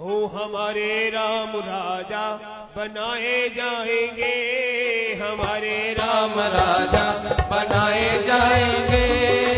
ओ हमारे राम राजा बनाए जाएँगे। हमारे राम राजा बनाए जाएँगे।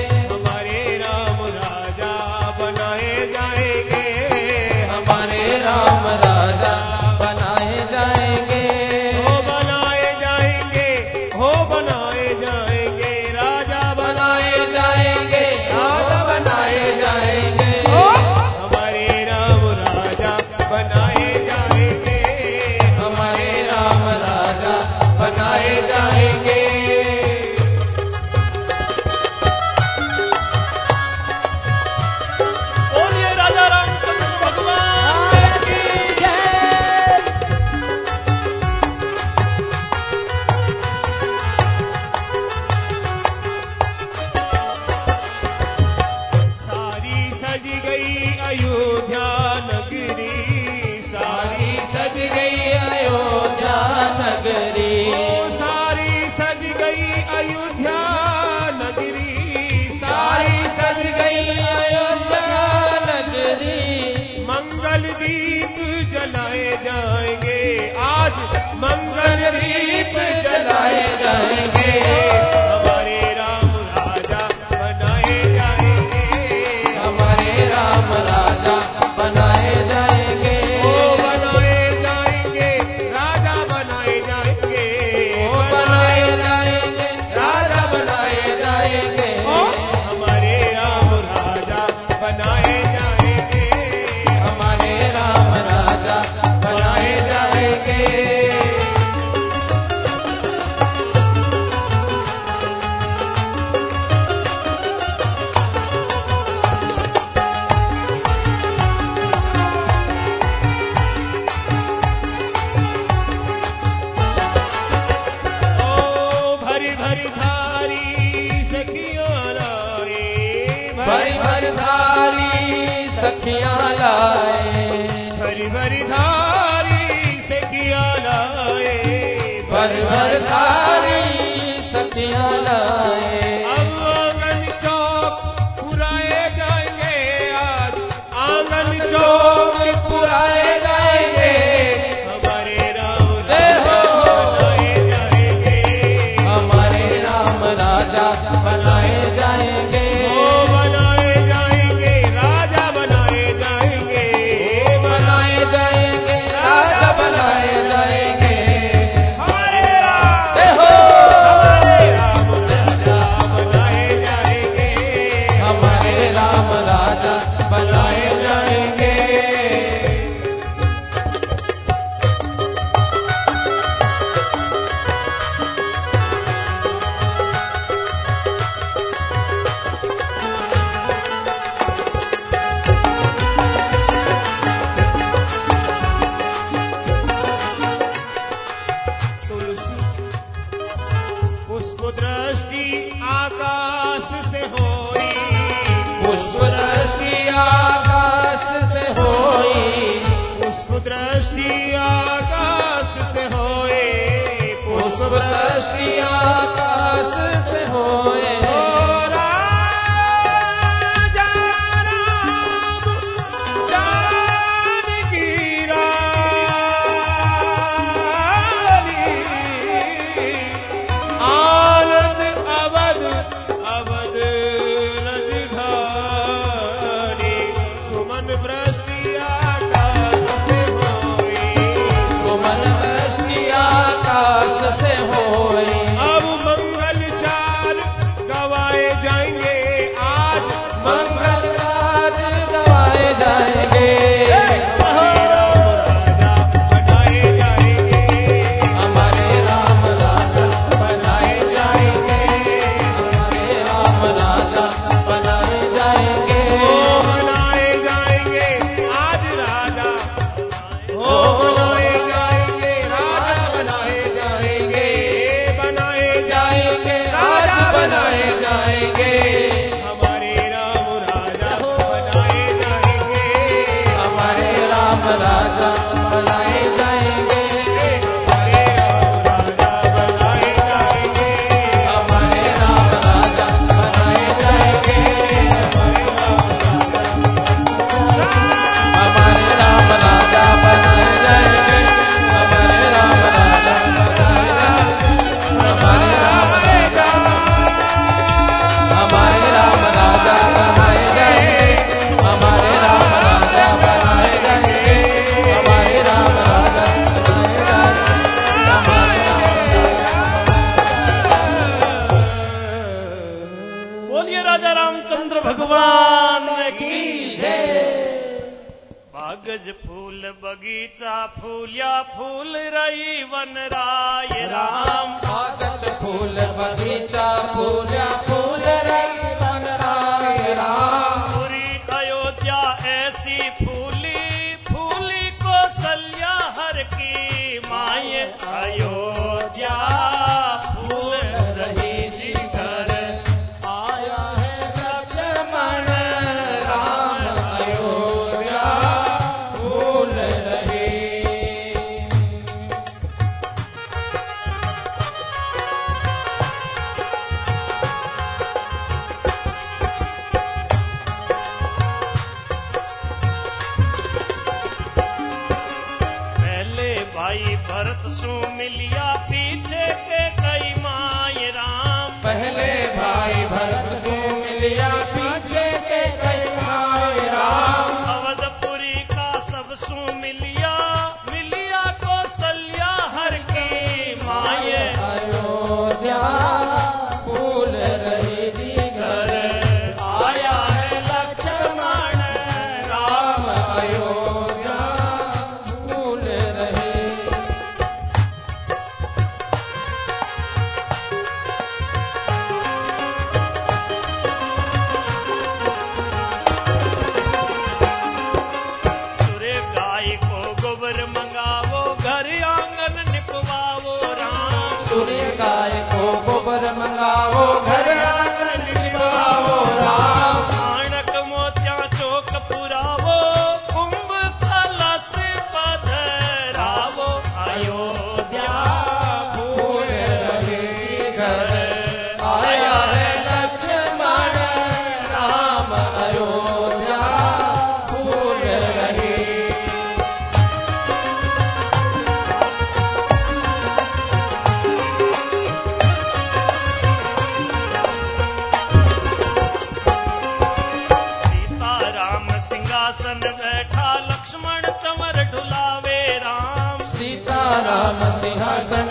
सिंहासन बैठा लक्ष्मण चमर ढुलावे राम। सीता राम सिंहासन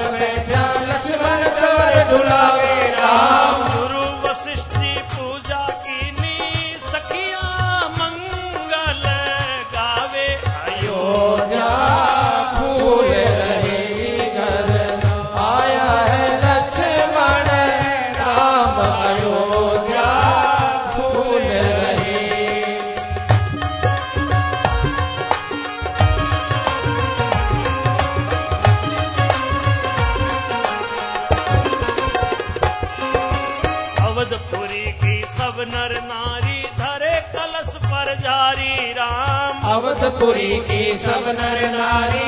सब नर नारी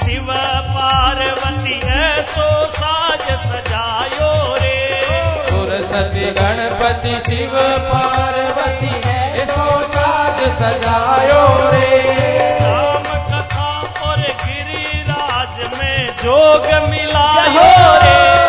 शिव पार्वती सो साज सजायो रे। सुरसती गणपति शिव पार्वती है सो साज सजायो रे। राम कथा और गिरिराज में जोग मिलायो रे।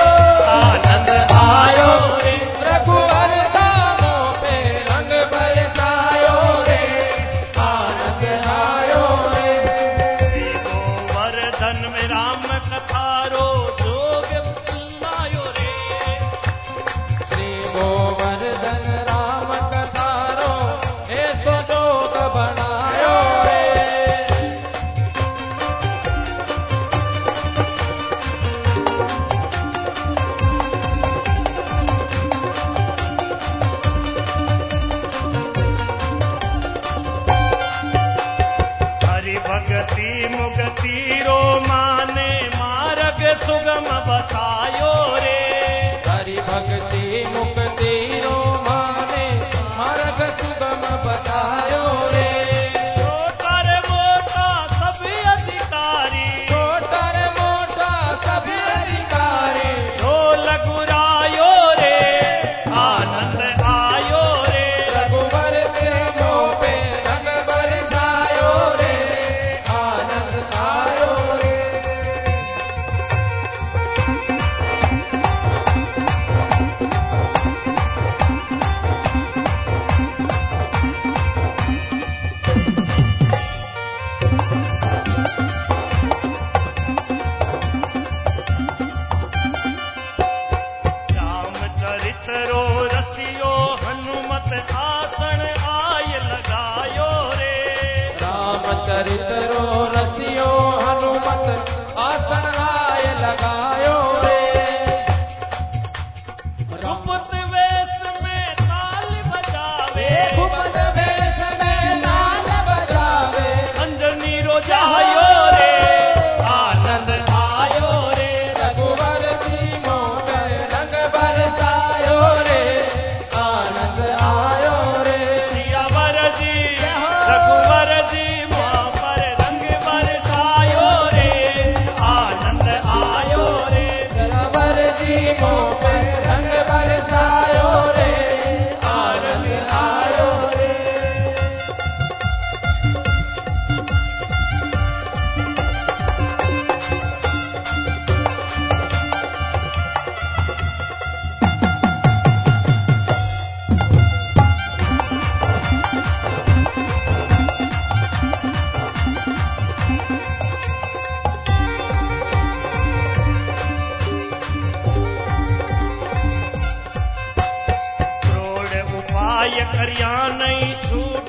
नायक हरिया नहीं छू।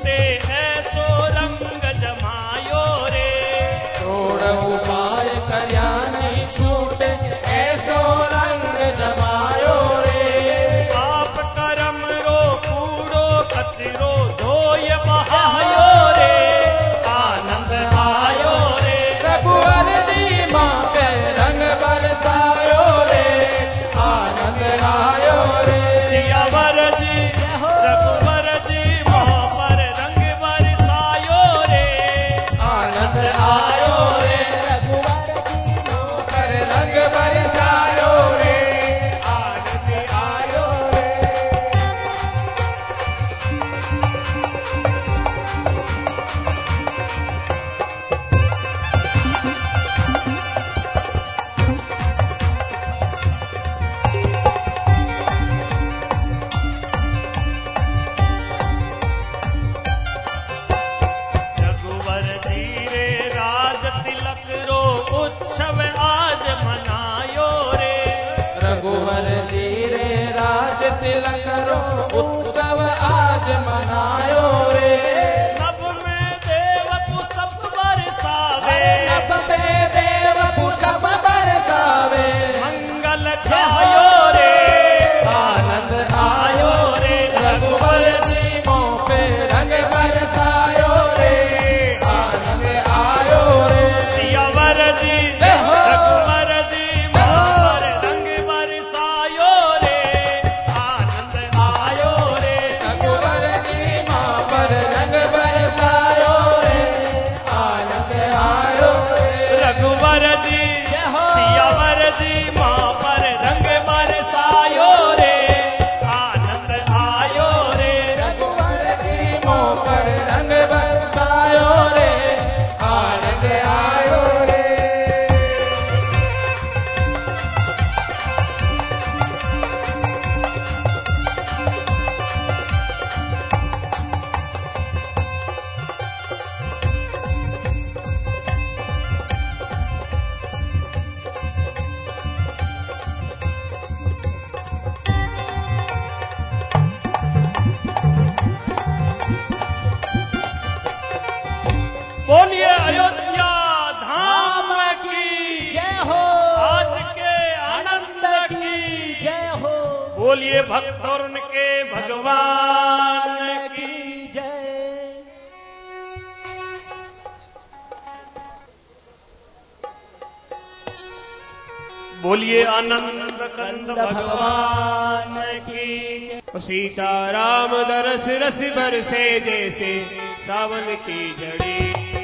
सीता राम दरस रस बरसे जैसे सावन की जड़ी।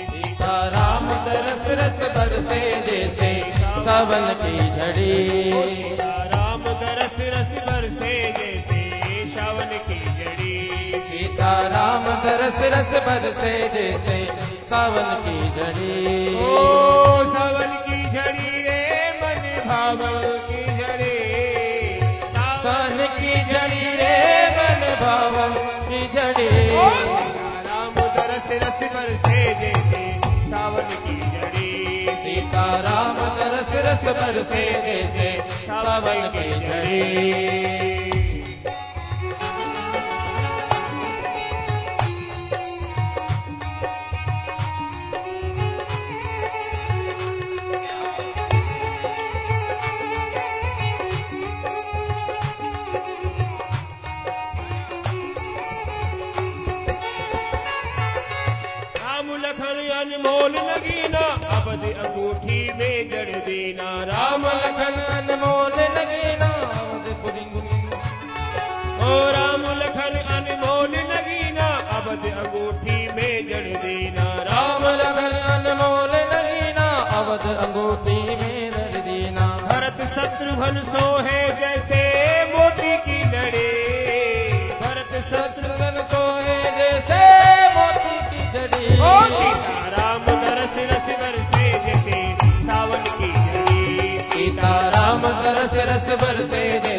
सीता राम दरस रस बरसे जैसे सावन की जड़ी। सीता राम दरस रस बरसे जैसे सावन की जड़ी। सीता राम दरस रस बरसे जैसे सावन की जड़ी। ओ सावन की जड़ी रे मन भाव की पवन राम तरस रस बरसे जैसे सावन की जड़ी। सीता राम तरस रस बरसे जैसे सावन की जड़ी। जड़ देना राम लखन। अनमोल नगीना ओ राम लखन अनमोल नगीना अवध अंगूठी में जड़ देना राम लखन अनमोल नगीना अवध अंगूठी में जड़ देना। भरत शत्रुघ्न सो है जैसे मोती की लड़े। अकबर से दे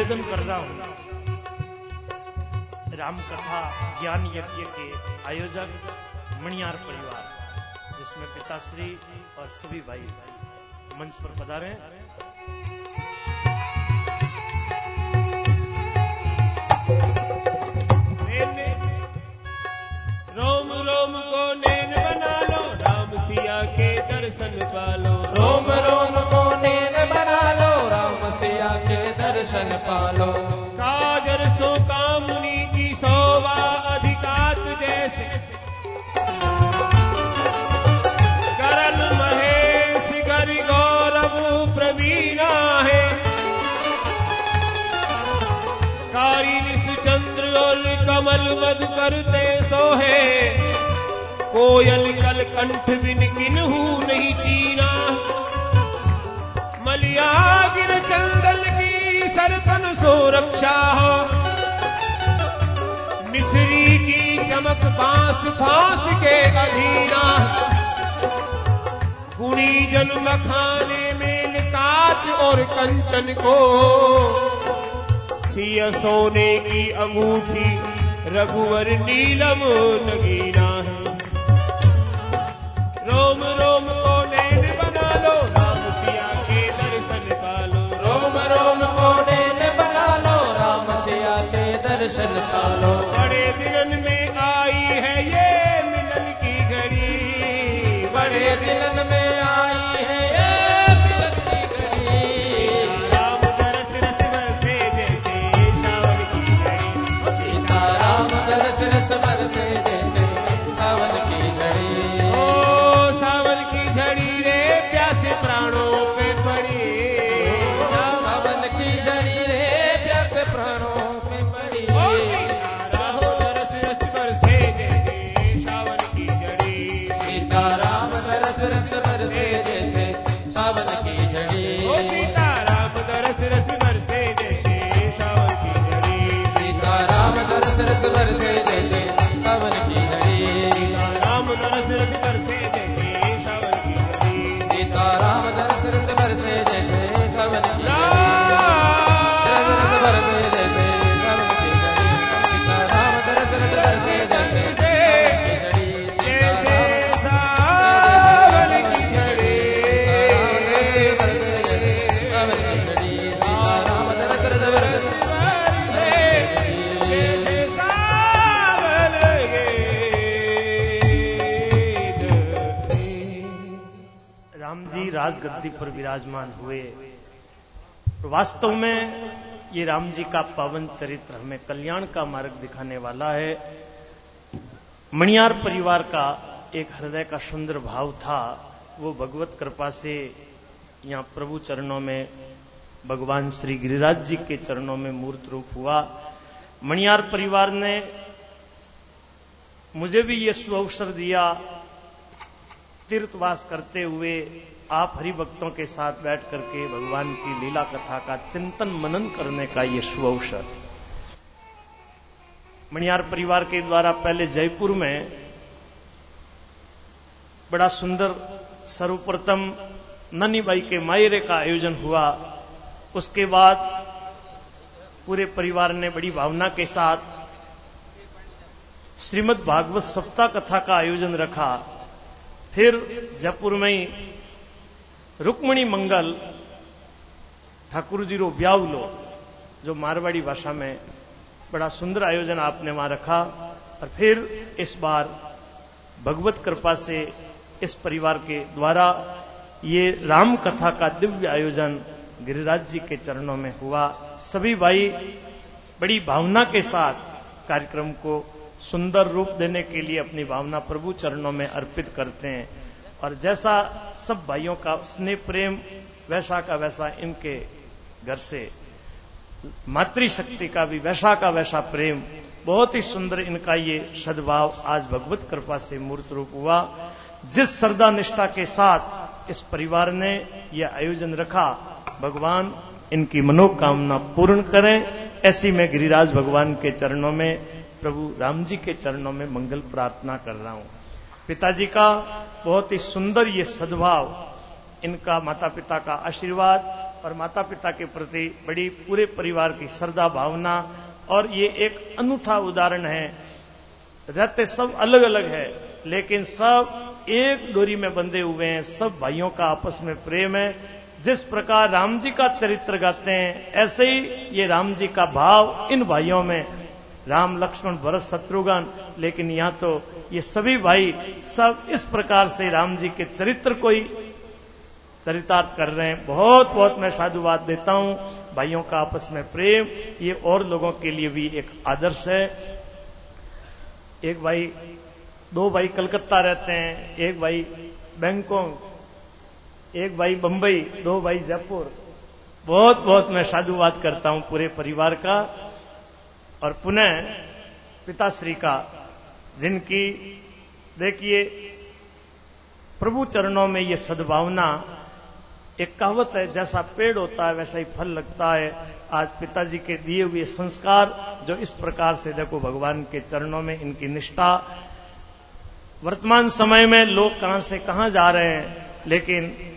निवेदन कर रहा हूँ। रामकथा ज्ञान यज्ञ के आयोजक मणियार परिवार, जिसमें पिताश्री और सभी भाई मंच पर पधारे। रोम रोम को नैन बना लो, राम सिया के दर्शन पालो। दर्शन पालो। काजर सो कामुनी की सोवा अधिकात जैसे। करल महेश गर गौरव प्रवीणा है। कारी चंद्र और कमल मधु करते सोहे। कोयल कल कंठ बिन किन किन्हू नहीं चीना। मलिया गिर चमक बाँस फांस के अधीना गुणी जन मखाने में निकाच और कंचन को। सिय सोने की अंगूठी, रघुवर नीलम नगीना। दिलन में राजगद्दी पर विराजमान हुए। वास्तव में ये राम जी का पावन चरित्र हमें कल्याण का मार्ग दिखाने वाला है। मणियार परिवार का एक हृदय का सुंदर भाव था। वो भगवत कृपा से यहाँ प्रभु चरणों में, भगवान श्री गिरिराज जी के चरणों में मूर्त रूप हुआ। मणियार परिवार ने मुझे भी ये सुअवसर दिया तीर्थवास करते हुए। आप हरिभक्तों के साथ बैठ करके भगवान की लीला कथा का चिंतन मनन करने का ये शुभ अवसर। मणियार परिवार के द्वारा पहले जयपुर में बड़ा सुंदर सर्वप्रथम ननीबाई के मायरे का आयोजन हुआ। उसके बाद पूरे परिवार ने बड़ी भावना के साथ श्रीमद् भागवत सप्ताह कथा का आयोजन रखा। फिर जयपुर में ही रुक्मणी मंगल ठाकुर जी रो ब्याउलो जो मारवाड़ी भाषा में बड़ा सुंदर आयोजन आपने वहाँ रखा, और फिर इस बार भगवत कृपा से इस परिवार के द्वारा ये राम कथा का दिव्य आयोजन गिरिराज जी के चरणों में हुआ। सभी भाई बड़ी भावना के साथ कार्यक्रम को सुंदर रूप देने के लिए अपनी भावना प्रभु चरणों में अर्पित करते हैं। और जैसा सब भाइयों का, स्नेह, प्रेम, वैसा का वैसा इनके घर से। मातृशक्ति का भी वैसा का वैसा प्रेम। बहुत ही सुंदर इनका ये सद्भाव आज भगवत कृपा से मूर्त रूप हुआ। जिस श्रद्धा निष्ठा के साथ इस परिवार ने यह आयोजन रखा, भगवान इनकी मनोकामना पूर्ण करें। ऐसी मैं गिरिराज भगवान के चरणों में, प्रभु राम जी के चरणों में मंगल प्रार्थना कर रहा हूँ। पिताजी का बहुत ही सुंदर ये सद्भाव, इनका माता पिता का आशीर्वाद और माता पिता के प्रति बड़ी पूरे परिवार की श्रद्धा भावना और ये एक अनूठा उदाहरण है। रहते सब अलग अलग है, लेकिन सब एक डोरी में बंधे हुए हैं, सब भाइयों का आपस में प्रेम है। जिस प्रकार राम जी का चरित्र गाते हैं, ऐसे ही ये राम जी का भाव इन भाइयों में राम, लक्ष्मण भरत शत्रुघ्न, लेकिन यहाँ तो ये सभी भाई सब इस प्रकार से राम जी के चरित्र को ही चरितार्थ कर रहे हैं। बहुत बहुत मैं साधुवाद देता हूँ। भाइयों का आपस में प्रेम, ये और लोगों के लिए भी एक आदर्श है। एक भाई, दो भाई कलकत्ता रहते हैं। एक भाई बैंकॉक, एक भाई बंबई, दो भाई जयपुर। बहुत बहुत मैं साधुवाद करता हूँ पूरे परिवार का। और पुनः पिताश्री का, जिनकी, देखिए, प्रभु चरणों में ये सद्भावना एक कहावत है, जैसा पेड़ होता है वैसा ही फल लगता है। आज पिताजी के दिए हुए संस्कार जो इस प्रकार से देखो भगवान के चरणों में इनकी निष्ठा। वर्तमान समय में लोग कहाँ से कहाँ जा रहे हैं, लेकिन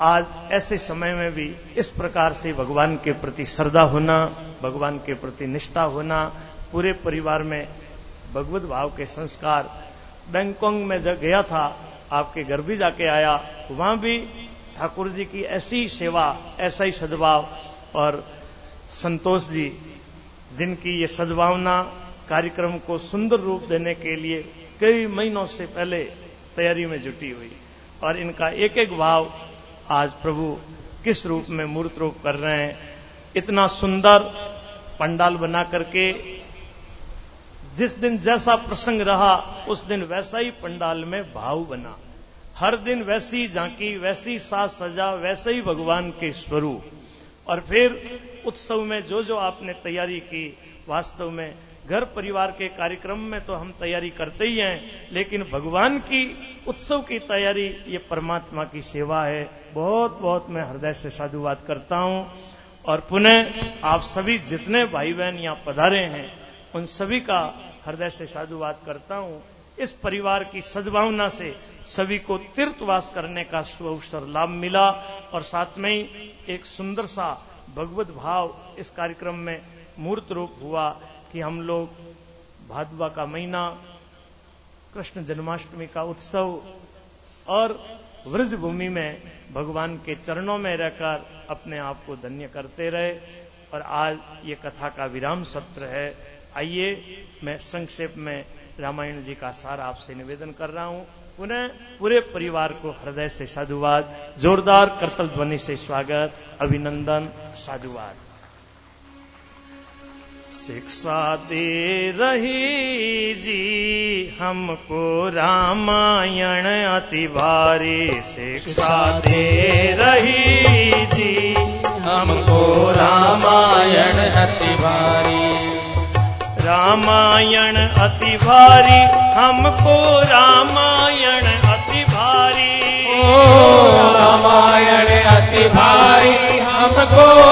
आज ऐसे समय में भी इस प्रकार से भगवान के प्रति श्रद्धा होना, भगवान के प्रति निष्ठा होना, पूरे परिवार में भगवत भाव के संस्कार, बैंकॉक में जब गया था, आपके घर भी जाके आया, वहाँ भी ठाकुर जी की ऐसी सेवा, ऐसा ही सद्भाव और संतोष जी, जिनकी ये सद्भावना कार्यक्रम को सुंदर रूप देने के लिए कई महीनों से पहले तैयारी में जुटी हुई। और इनका एक एक भाव आज प्रभु किस रूप में मूर्त रूप कर रहे हैं? इतना सुंदर पंडाल बना करके जिस दिन जैसा प्रसंग रहा, उस दिन वैसा ही पंडाल में भाव बना। हर दिन वैसी झांकी, वैसी साज सजा, वैसे ही भगवान के स्वरूप। और फिर उत्सव में जो जो आपने तैयारी की, वास्तव में घर परिवार के कार्यक्रम में तो हम तैयारी करते ही हैं, लेकिन भगवान की उत्सव की तैयारी, ये परमात्मा की सेवा है। बहुत बहुत मैं हृदय से साधुवाद करता हूँ। और पुनः आप सभी जितने भाई बहन यहाँ पधारे हैं, उन सभी का हृदय से साधुवाद करता हूँ। इस परिवार की सद्भावना से सभी को तीर्थवास करने का अवसर लाभ मिला। और साथ में ही एक सुंदर सा भगवत भाव इस कार्यक्रम में मूर्त रूप हुआ कि हम लोग भादवा का महीना, कृष्ण जन्माष्टमी का उत्सव और व्रज भूमि में भगवान के चरणों में रहकर अपने आप को धन्य करते रहे। और आज ये कथा का विराम सत्र है। आइए, मैं संक्षेप में रामायण जी का सार आपसे निवेदन कर रहा हूँ। पुनः पूरे परिवार को हृदय से साधुवाद, जोरदार कर्तव्य ध्वनि से स्वागत, अभिनंदन, साधुवाद। शिक्षा दे रही जी हमको रामायण अति भारी शिक्षा दे रही जी हमको रामायण अति भारी रामायण अति भारी हमको रामायण अति भारी रामायण अति भारी हमको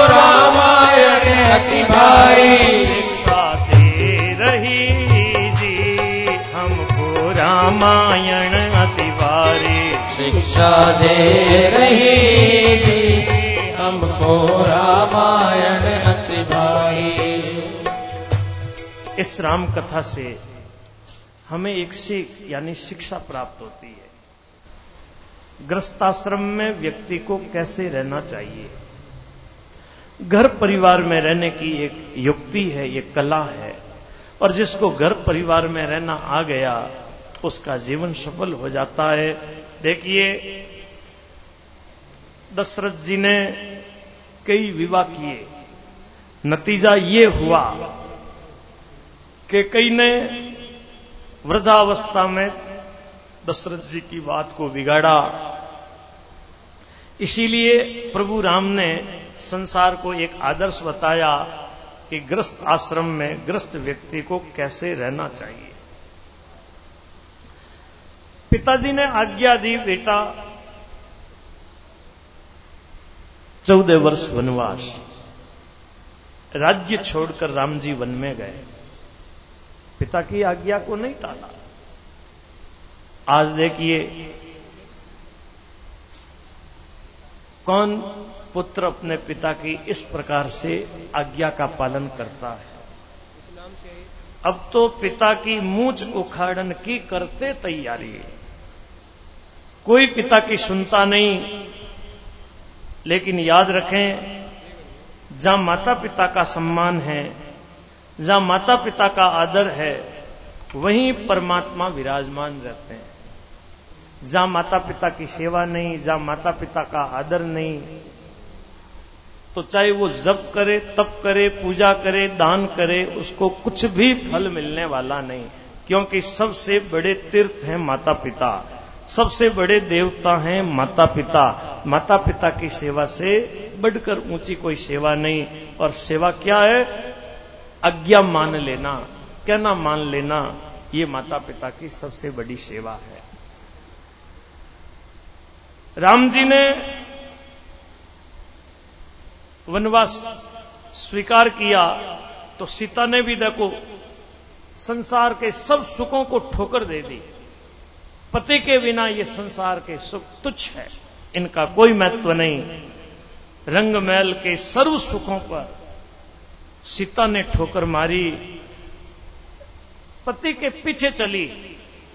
अति भारी शिक्षा दे रही जी हमको रामायण अति भारी शिक्षा दे रही जी हमको रामायण अति भारी इस राम कथा से हमें एक सीख यानी शिक्षा प्राप्त होती है। ग्रस्ताश्रम में व्यक्ति को कैसे रहना चाहिए? घर परिवार में रहने की एक युक्ति है, ये कला है। और जिसको घर परिवार में रहना आ गया, उसका जीवन सफल हो जाता है। देखिए, दशरथ जी ने कई विवाह किए। नतीजा ये हुआ कि कई ने वृद्धावस्था में दशरथ जी की बात को बिगाड़ा। इसीलिए प्रभु राम ने संसार को एक आदर्श बताया कि ग्रस्त आश्रम में ग्रस्त व्यक्ति को कैसे रहना चाहिए। पिताजी ने आज्ञा दी, बेटा, चौदह वर्ष वनवास, राज्य छोड़कर राम जी वन में गए। पिता की आज्ञा को नहीं टाला। आज देखिए, कौन पुत्र अपने पिता की इस प्रकार से आज्ञा का पालन करता है। ही अब तो पिता की मूछ उखाड़न की करते तैयारी। कोई पिता की सुनता नहीं, लेकिन याद रखें, जहाँ माता पिता का सम्मान है, जहाँ माता पिता का आदर है, वहीं परमात्मा विराजमान रहते हैं। जहाँ माता पिता की सेवा नहीं, जहाँ माता पिता का आदर नहीं तो चाहे वो जप करे, तप करे, पूजा करे, दान करे, उसको कुछ भी फल मिलने वाला नहीं। क्योंकि सबसे बड़े तीर्थ हैं माता पिता सबसे बड़े देवता हैं माता पिता माता पिता की सेवा से बढ़कर ऊँची कोई सेवा नहीं। और सेवा क्या है? आज्ञा मान लेना। कहना मान लेना, ये माता पिता की सबसे बड़ी सेवा है। राम जी ने वनवास स्वीकार किया तो सीता ने भी देखो, संसार के सब सुखों को ठोकर दे दी। पति के बिना ये संसार के सुख तुच्छ है। इनका कोई महत्व नहीं। रंग मैल के सर्व सुखों पर सीता ने ठोकर मारी। पति के पीछे चली।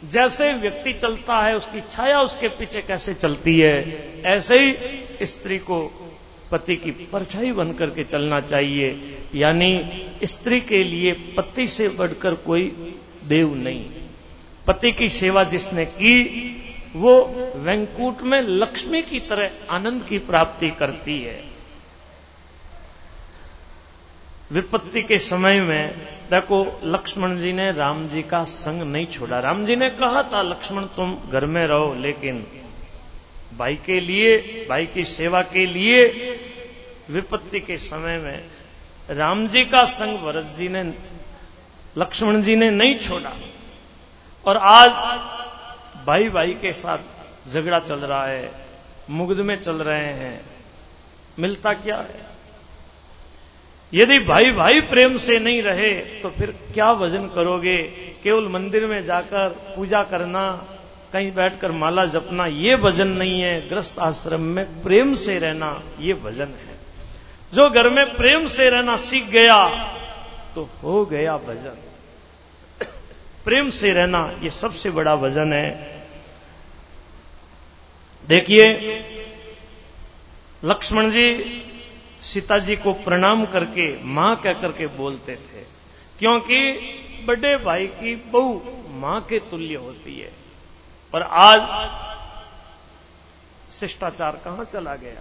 जैसे व्यक्ति चलता है, उसकी छाया उसके पीछे कैसे चलती है, ऐसे ही स्त्री को पति की परछाई बनकर के चलना चाहिए। यानी स्त्री के लिए पति से बढ़कर कोई देव नहीं। पति की सेवा जिसने की, वो वैंकूट में लक्ष्मी की तरह आनंद की प्राप्ति करती है। विपत्ति के समय में, देखो, लक्ष्मण जी ने राम जी का संग नहीं छोड़ा। राम जी ने कहा था, लक्ष्मण, तुम घर में रहो, लेकिन भाई के लिए, भाई की सेवा के लिए, विपत्ति के समय में राम जी का संग भरत जी ने, लक्ष्मण जी ने नहीं छोड़ा। और आज भाई भाई के साथ झगड़ा चल रहा है, मुग्ध में चल रहे हैं, मिलता क्या है? यदि भाई भाई प्रेम से नहीं रहे तो फिर क्या वज़न करोगे? केवल मंदिर में जाकर पूजा करना कहीं बैठकर माला जपना ये वज़न नहीं है। ग्रस्त आश्रम में प्रेम से रहना ये वज़न है। जो घर में प्रेम से रहना सीख गया तो हो गया भजन। प्रेम से रहना ये सबसे बड़ा वज़न है। देखिए, लक्ष्मण जी सीता जी को प्रणाम करके, माँ कह करके बोलते थे, क्योंकि बड़े भाई की बहु माँ के तुल्य होती है। और आज शिष्टाचार कहाँ चला गया?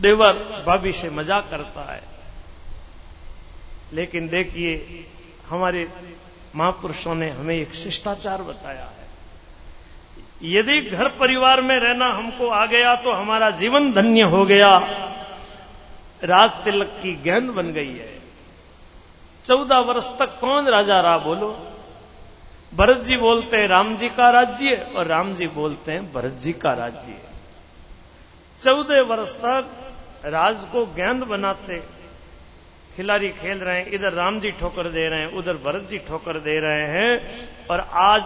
देवर भाभी से मज़ाक करता है। लेकिन देखिए, हमारे महापुरुषों ने हमें एक शिष्टाचार बताया है। यदि घर परिवार में रहना हमको आ गया तो हमारा जीवन धन्य हो गया। राज तिलक की गेंद बन गई है। चौदह वर्ष तक कौन राजा रहा बोलो? भरत जी बोलते हैं राम जी का राज्य और राम जी बोलते हैं भरत जी का राज्य चौदह वर्ष तक राज को गेंद बनाते खिलाड़ी खेल रहे हैं, इधर राम जी ठोकर दे रहे हैं, उधर भरत जी ठोकर दे रहे हैं, और आज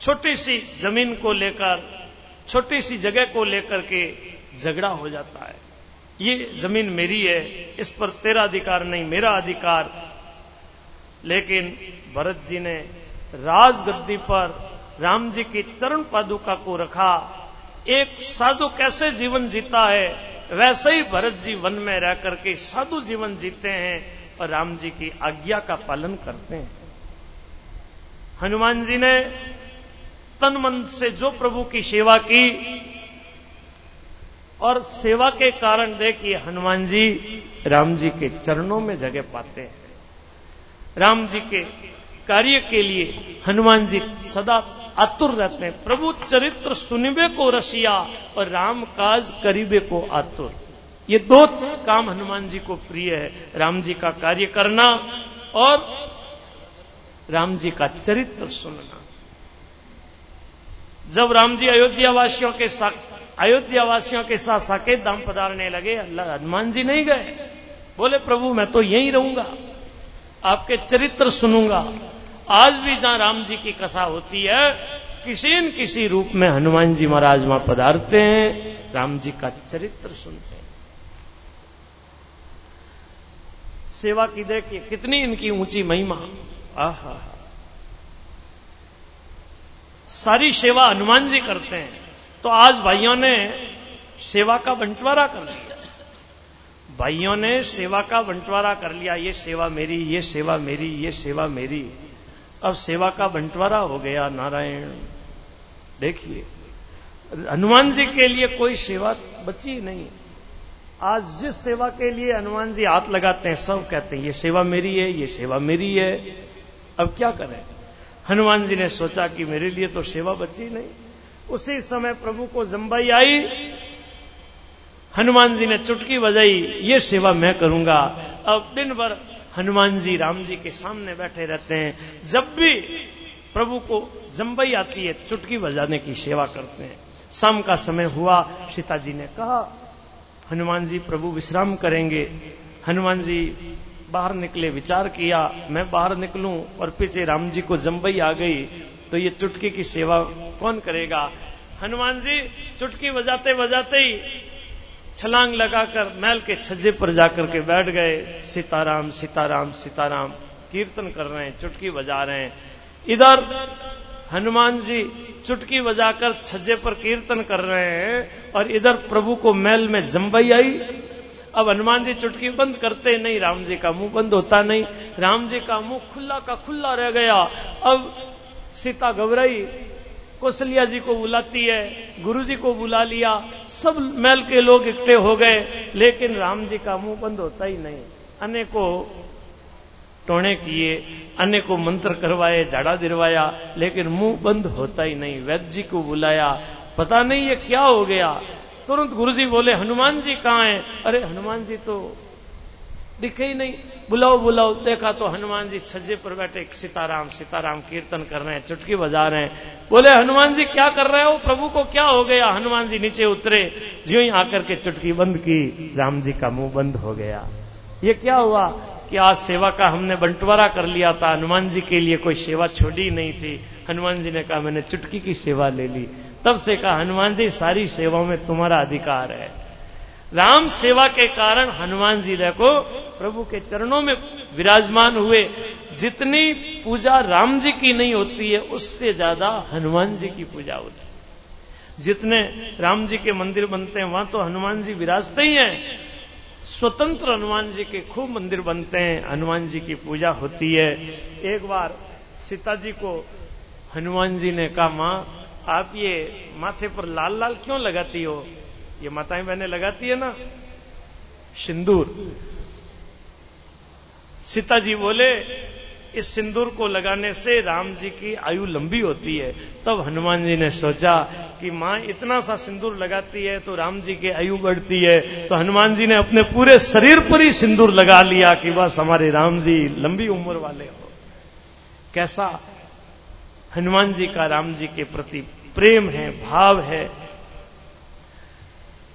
छोटी सी ज़मीन को लेकर, छोटी सी जगह को लेकर के झगड़ा हो जाता है। ये ज़मीन मेरी है, इस पर तेरा अधिकार नहीं, मेरा अधिकार। लेकिन भरत जी ने राजगद्दी पर राम जी की चरण पादुका को रखा। एक साधु कैसे जीवन जीता है? वैसे ही भरत जी वन में रह करके साधु जीवन जीते हैं और राम जी की आज्ञा का पालन करते हैं। हनुमान जी ने तन मन से जो प्रभु की सेवा की और सेवा के कारण देखिए हनुमान जी राम जी के चरणों में जगह पाते हैं। राम जी के कार्य के लिए हनुमान जी सदा आतुर रहते हैं। प्रभु चरित्र सुनिबे को रसिया और राम काज करीबे को आतुर। ये दो काम हनुमान जी को प्रिय है। राम जी का कार्य करना और राम जी का चरित्र सुनना। जब राम जी अयोध्या वासियों के साथ अयोध्या वासियों के साथ साकेत दाम पधारने लगे, अल्लाह हनुमान जी नहीं गए। बोले, प्रभु, मैं तो यहीं रहूँगा। आपके चरित्र सुनूँगा। आज भी जहाँ राम जी की कथा होती है, किसी न किसी रूप में हनुमान जी महाराज वहाँ पधारते हैं, राम जी का चरित्र सुनते हैं। सेवा की देखिए, कितनी इनकी ऊँची महिमा। आहा। सारी सेवा हनुमान जी करते हैं। तो आज भाइयों ने सेवा का बंटवारा कर लिया। भाइयों ने सेवा का बंटवारा कर लिया, ये सेवा मेरी, ये सेवा मेरी, ये सेवा मेरी। अब सेवा का बंटवारा हो गया, नारायण। देखिए, हनुमान जी के लिए कोई सेवा बची नहीं। आज जिस सेवा के लिए हनुमान जी हाथ लगाते हैं, सब कहते हैं, ये सेवा मेरी है, ये सेवा मेरी है। अब क्या करें? हनुमान जी ने सोचा कि मेरे लिए तो सेवा बची नहीं। उसी समय प्रभु को जम्बाई आई। हनुमान जी ने चुटकी बजाई, ये सेवा मैं करूँगा। अब दिन भर हनुमान जी, राम जी के सामने बैठे रहते हैं। जब भी प्रभु को जम्बई आती है, चुटकी बजाने की सेवा करते हैं। शाम का समय हुआ सीता जी ने कहा, हनुमान जी, प्रभु विश्राम करेंगे। हनुमान जी बाहर निकले, विचार किया, मैं बाहर निकलूं और पीछे राम जी को जम्बई आ गई तो ये चुटकी की सेवा कौन करेगा? हनुमान जी चुटकी बजाते बजाते ही छलांग लगाकर महल के छज्जे पर जाकर के बैठ गए। सीताराम सीताराम सीताराम, कीर्तन कर रहे हैं, चुटकी बजा रहे हैं। इधर हनुमान जी चुटकी बजाकर छज्जे पर कीर्तन कर रहे हैं और इधर प्रभु को महल में जम्बई आई। अब हनुमान जी चुटकी बंद करते नहीं, राम जी का मुँह बंद होता नहीं। राम जी का मुँह खुला का खुला रह गया। अब सीता घबराई कौशल्या जी को बुलाती है, गुरु जी को बुला लिया, सब महल के लोग इकट्ठे हो गए, लेकिन राम जी का मुँह बंद होता ही नहीं। अनेकों टोने किए अन्य को मंत्र करवाए, झाड़ा दिलवाया, लेकिन मुँह बंद होता ही नहीं। वैद्य जी को बुलाया, पता नहीं ये क्या हो गया। तुरंत गुरु जी बोले, हनुमान जी कहाँ हैं? अरे, हनुमान जी तो दिखे ही नहीं। बुलाओ बुलाओ। देखा तो हनुमान जी छज्जे पर बैठे सीताराम सीताराम कीर्तन कर रहे हैं, चुटकी बजा रहे हैं। बोले, हनुमान जी, क्या कर रहे हो? प्रभु को क्या हो गया? हनुमान जी नीचे उतरे जो ही आकर के चुटकी बंद की, राम जी का मुँह बंद हो गया। ये क्या हुआ कि आज सेवा का हमने बंटवारा कर लिया था। हनुमान जी के लिए कोई सेवा छोड़ी नहीं थी। हनुमान जी ने कहा, मैंने चुटकी की सेवा ले ली। तब से कहा, हनुमान जी, सारी सेवाओं में तुम्हारा अधिकार है। राम सेवा के कारण हनुमान जी देखो, प्रभु के चरणों में विराजमान हुए। जितनी पूजा राम जी की नहीं होती है, उससे ज़्यादा हनुमान जी की पूजा होती है। जितने राम जी के मंदिर बनते हैं, वहाँ तो हनुमान जी विराजते ही हैं। स्वतंत्र हनुमान जी के खूब मंदिर बनते हैं, हनुमान जी की पूजा होती है। एक बार सीता जी को हनुमान जी ने कहा, माँ, आप ये माथे पर लाल लाल क्यों लगाती हो? ये माताएँ बहनें लगाती है ना? सिंदूर। सीता जी बोले, इस सिंदूर को लगाने से राम जी की आयु लंबी होती है। तब हनुमान जी ने सोचा कि माँ इतना सा सिंदूर लगाती है तो राम जी की आयु बढ़ती है। तो हनुमान जी ने अपने पूरे शरीर पर ही सिंदूर लगा लिया कि बस हमारे राम जी लंबी उम्र वाले हो। कैसा? हनुमान जी का राम जी के प्रति प्रेम है, भाव है।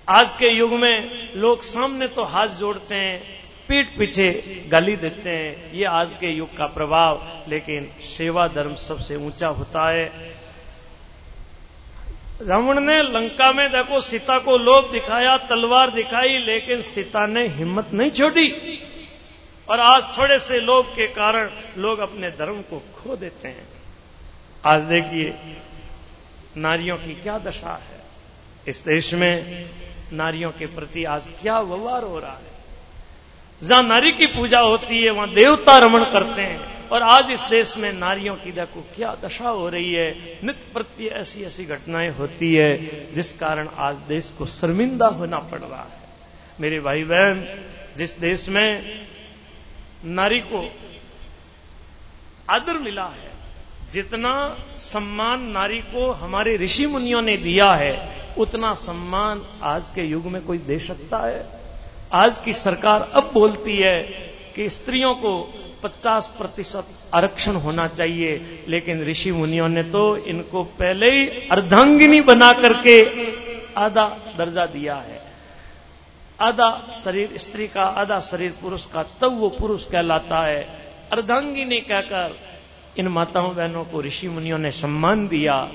आज के युग में लोग सामने तो हाथ जोड़ते हैं, पीठ पीछे गाली देते हैं। ये आज के युग का प्रभाव, लेकिन सेवा धर्म सबसे ऊँचा होता है। रावण ने लंका में देखो सीता को लोभ दिखाया, तलवार दिखाई, लेकिन सीता ने हिम्मत नहीं छोड़ी। और आज थोड़े से लोभ के कारण लोग अपने धर्म को खो देते हैं। आज देखिए, नारियों की क्या दशा है। इस देश में नारियों के प्रति आज क्या व्यवहार हो रहा है? जहाँ नारी की पूजा होती है, वहाँ देवता रमण करते हैं। और आज इस देश में नारियों की देखो क्या दशा हो रही है। नित्य प्रति ऐसी ऐसी घटनाएँ होती है, जिस कारण आज देश को शर्मिंदा होना पड़ रहा है। मेरे भाई बहन जिस देश में नारी को आदर मिला है, जितना सम्मान नारी को हमारे ऋषि मुनियों ने दिया है उतना सम्मान आज के युग में कोई दे सकता है। आज की सरकार अब बोलती है कि स्त्रियों को 50 प्रतिशत आरक्षण होना चाहिए, लेकिन ऋषि मुनियों ने तो इनको पहले ही अर्धांगिनी बना करके आधा दर्जा दिया है। आधा शरीर, स्त्री का आधा शरीर पुरुष का, तब वो पुरुष कहलाता है। अर्धांगिनी कहकर इन माताओं बहनों को ऋषि मुनियों ने सम्मान दिया।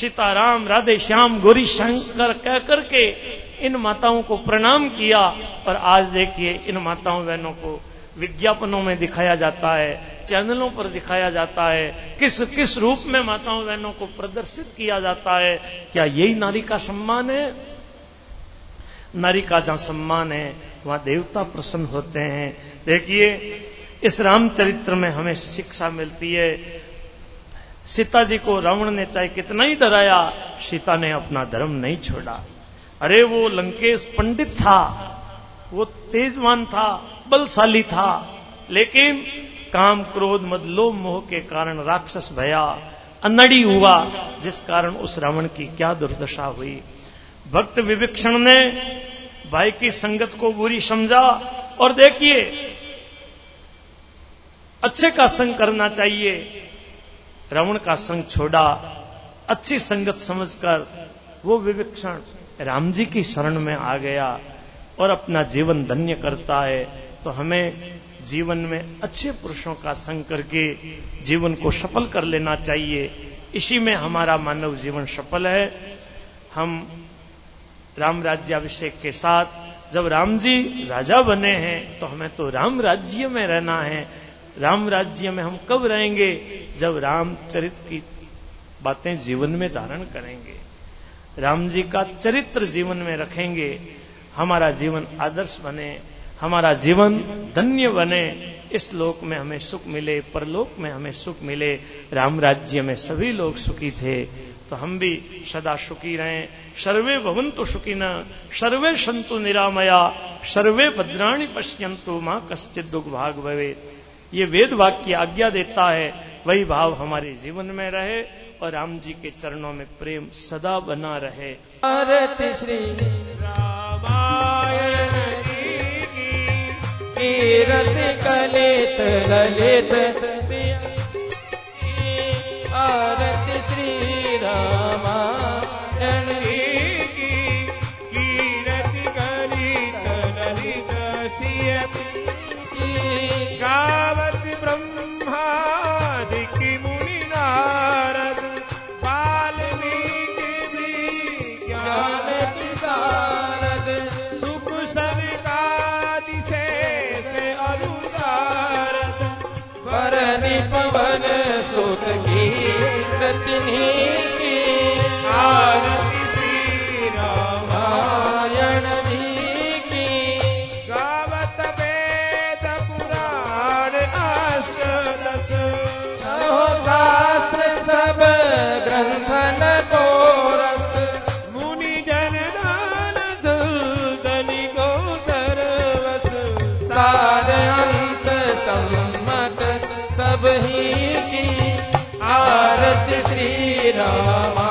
सीताराम राधे श्याम गौरी शंकर कह करके इन माताओं को प्रणाम किया और आज देखिए इन माताओं बहनों को विज्ञापनों में दिखाया जाता है, चैनलों पर दिखाया जाता है, किस किस रूप में माताओं बहनों को प्रदर्शित किया जाता है, क्या यही नारी का सम्मान है? नारी का जहाँ सम्मान है, वहाँ देवता प्रसन्न होते हैं। देखिए, इस रामचरित्र में हमें शिक्षा मिलती है सीता जी को रावण ने चाहे कितना ही डराया, सीता ने अपना धर्म नहीं छोड़ा। अरे वो लंकेश पंडित था, वो तेजवान था, बलशाली था, लेकिन काम क्रोध मदलोभ मोह के कारण राक्षस भया, अनड़ी हुआ, जिस कारण उस रावण की क्या दुर्दशा हुई। भक्त विविक्षण ने भाई की संगत को बुरी समझा और देखिए, अच्छे का संग करना चाहिए रावण का संग छोड़ा, अच्छी संगत समझकर वो विवेक्षण राम जी की शरण में आ गया और अपना जीवन धन्य करता है। तो हमें जीवन में अच्छे पुरुषों का संग करके जीवन को सफल कर लेना चाहिए। इसी में हमारा मानव जीवन सफल है। हम राम राज्याभिषेक के साथ जब राम जी राजा बने हैं तो हमें तो राम राज्य में रहना है। राम राज्य में हम कब रहेंगे? जब रामचरित्र की बातें जीवन में धारण करेंगे, राम जी का चरित्र जीवन में रखेंगे, हमारा जीवन आदर्श बने, हमारा जीवन धन्य बने, इस लोक में हमें सुख मिले, परलोक में हमें सुख मिले, राम राज्य में सभी लोग सुखी थे तो हम भी सदा सुखी रहें। सर्वे भवंतु सुखी न सर्वे संतु निरामया, सर्वे भद्राणी पश्यंतु माँ कश्चित दुख भाग भवे ये वेद वाक्य आज्ञा देता है वही भाव हमारे जीवन में रहे और राम जी के चरणों में प्रेम सदा बना रहे। आरती श्री रामायण कीरत कलित ललित आरती श्री रामायण श्री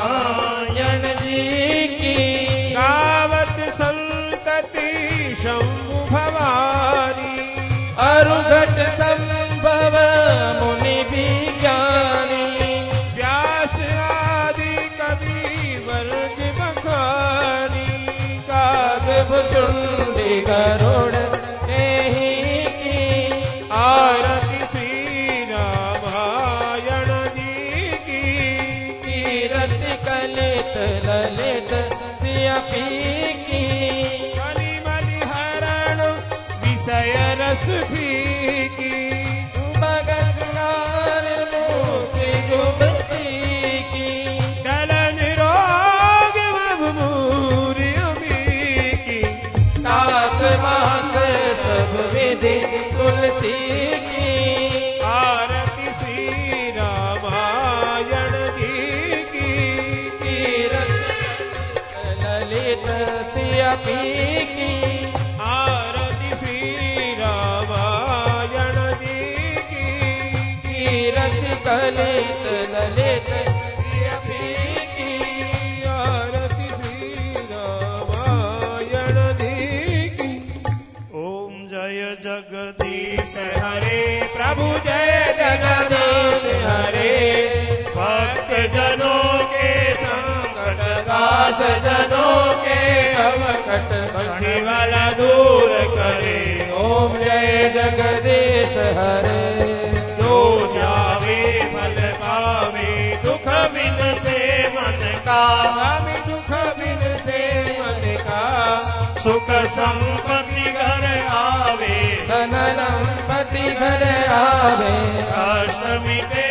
जगदीश हरे। जो जावे फल पावे दुख बिन से मन का। हम दुख बिन से मन का। सुख संपत्ति घर आवे। धनलम पति घर आवे। अष्टमी के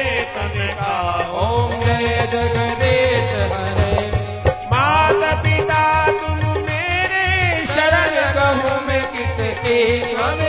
ओम जय जगदेश हरे। माता पिता तुम मेरे शरण कहूँ मैं किसके? हम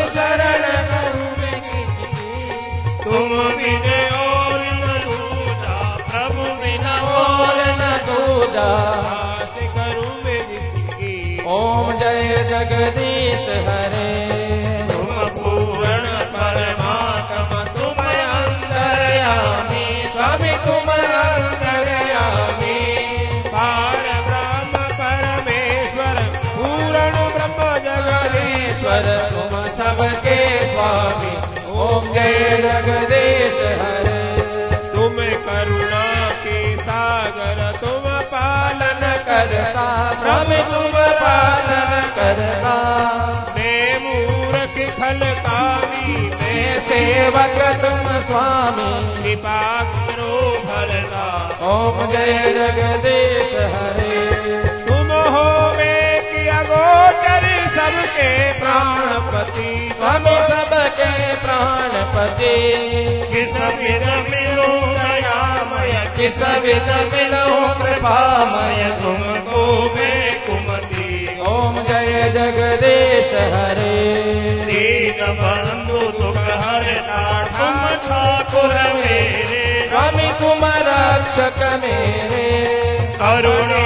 सेवक तुम स्वामी। कृपा करो भरता। ओम जय जगदीश हरे। तुम हो मैं किया गोचर सबके प्राणपति। स्वामी सबके प्राणपति किस विध मिलो दयामय किस विध मिलो कृपामय तुमको। मैं कुमति ओम जय जगदीश हरे। दीन बंधु सुख हरता तुम ठाकुर मेरे। स्वामी तुम रक्षक मेरे। करुणा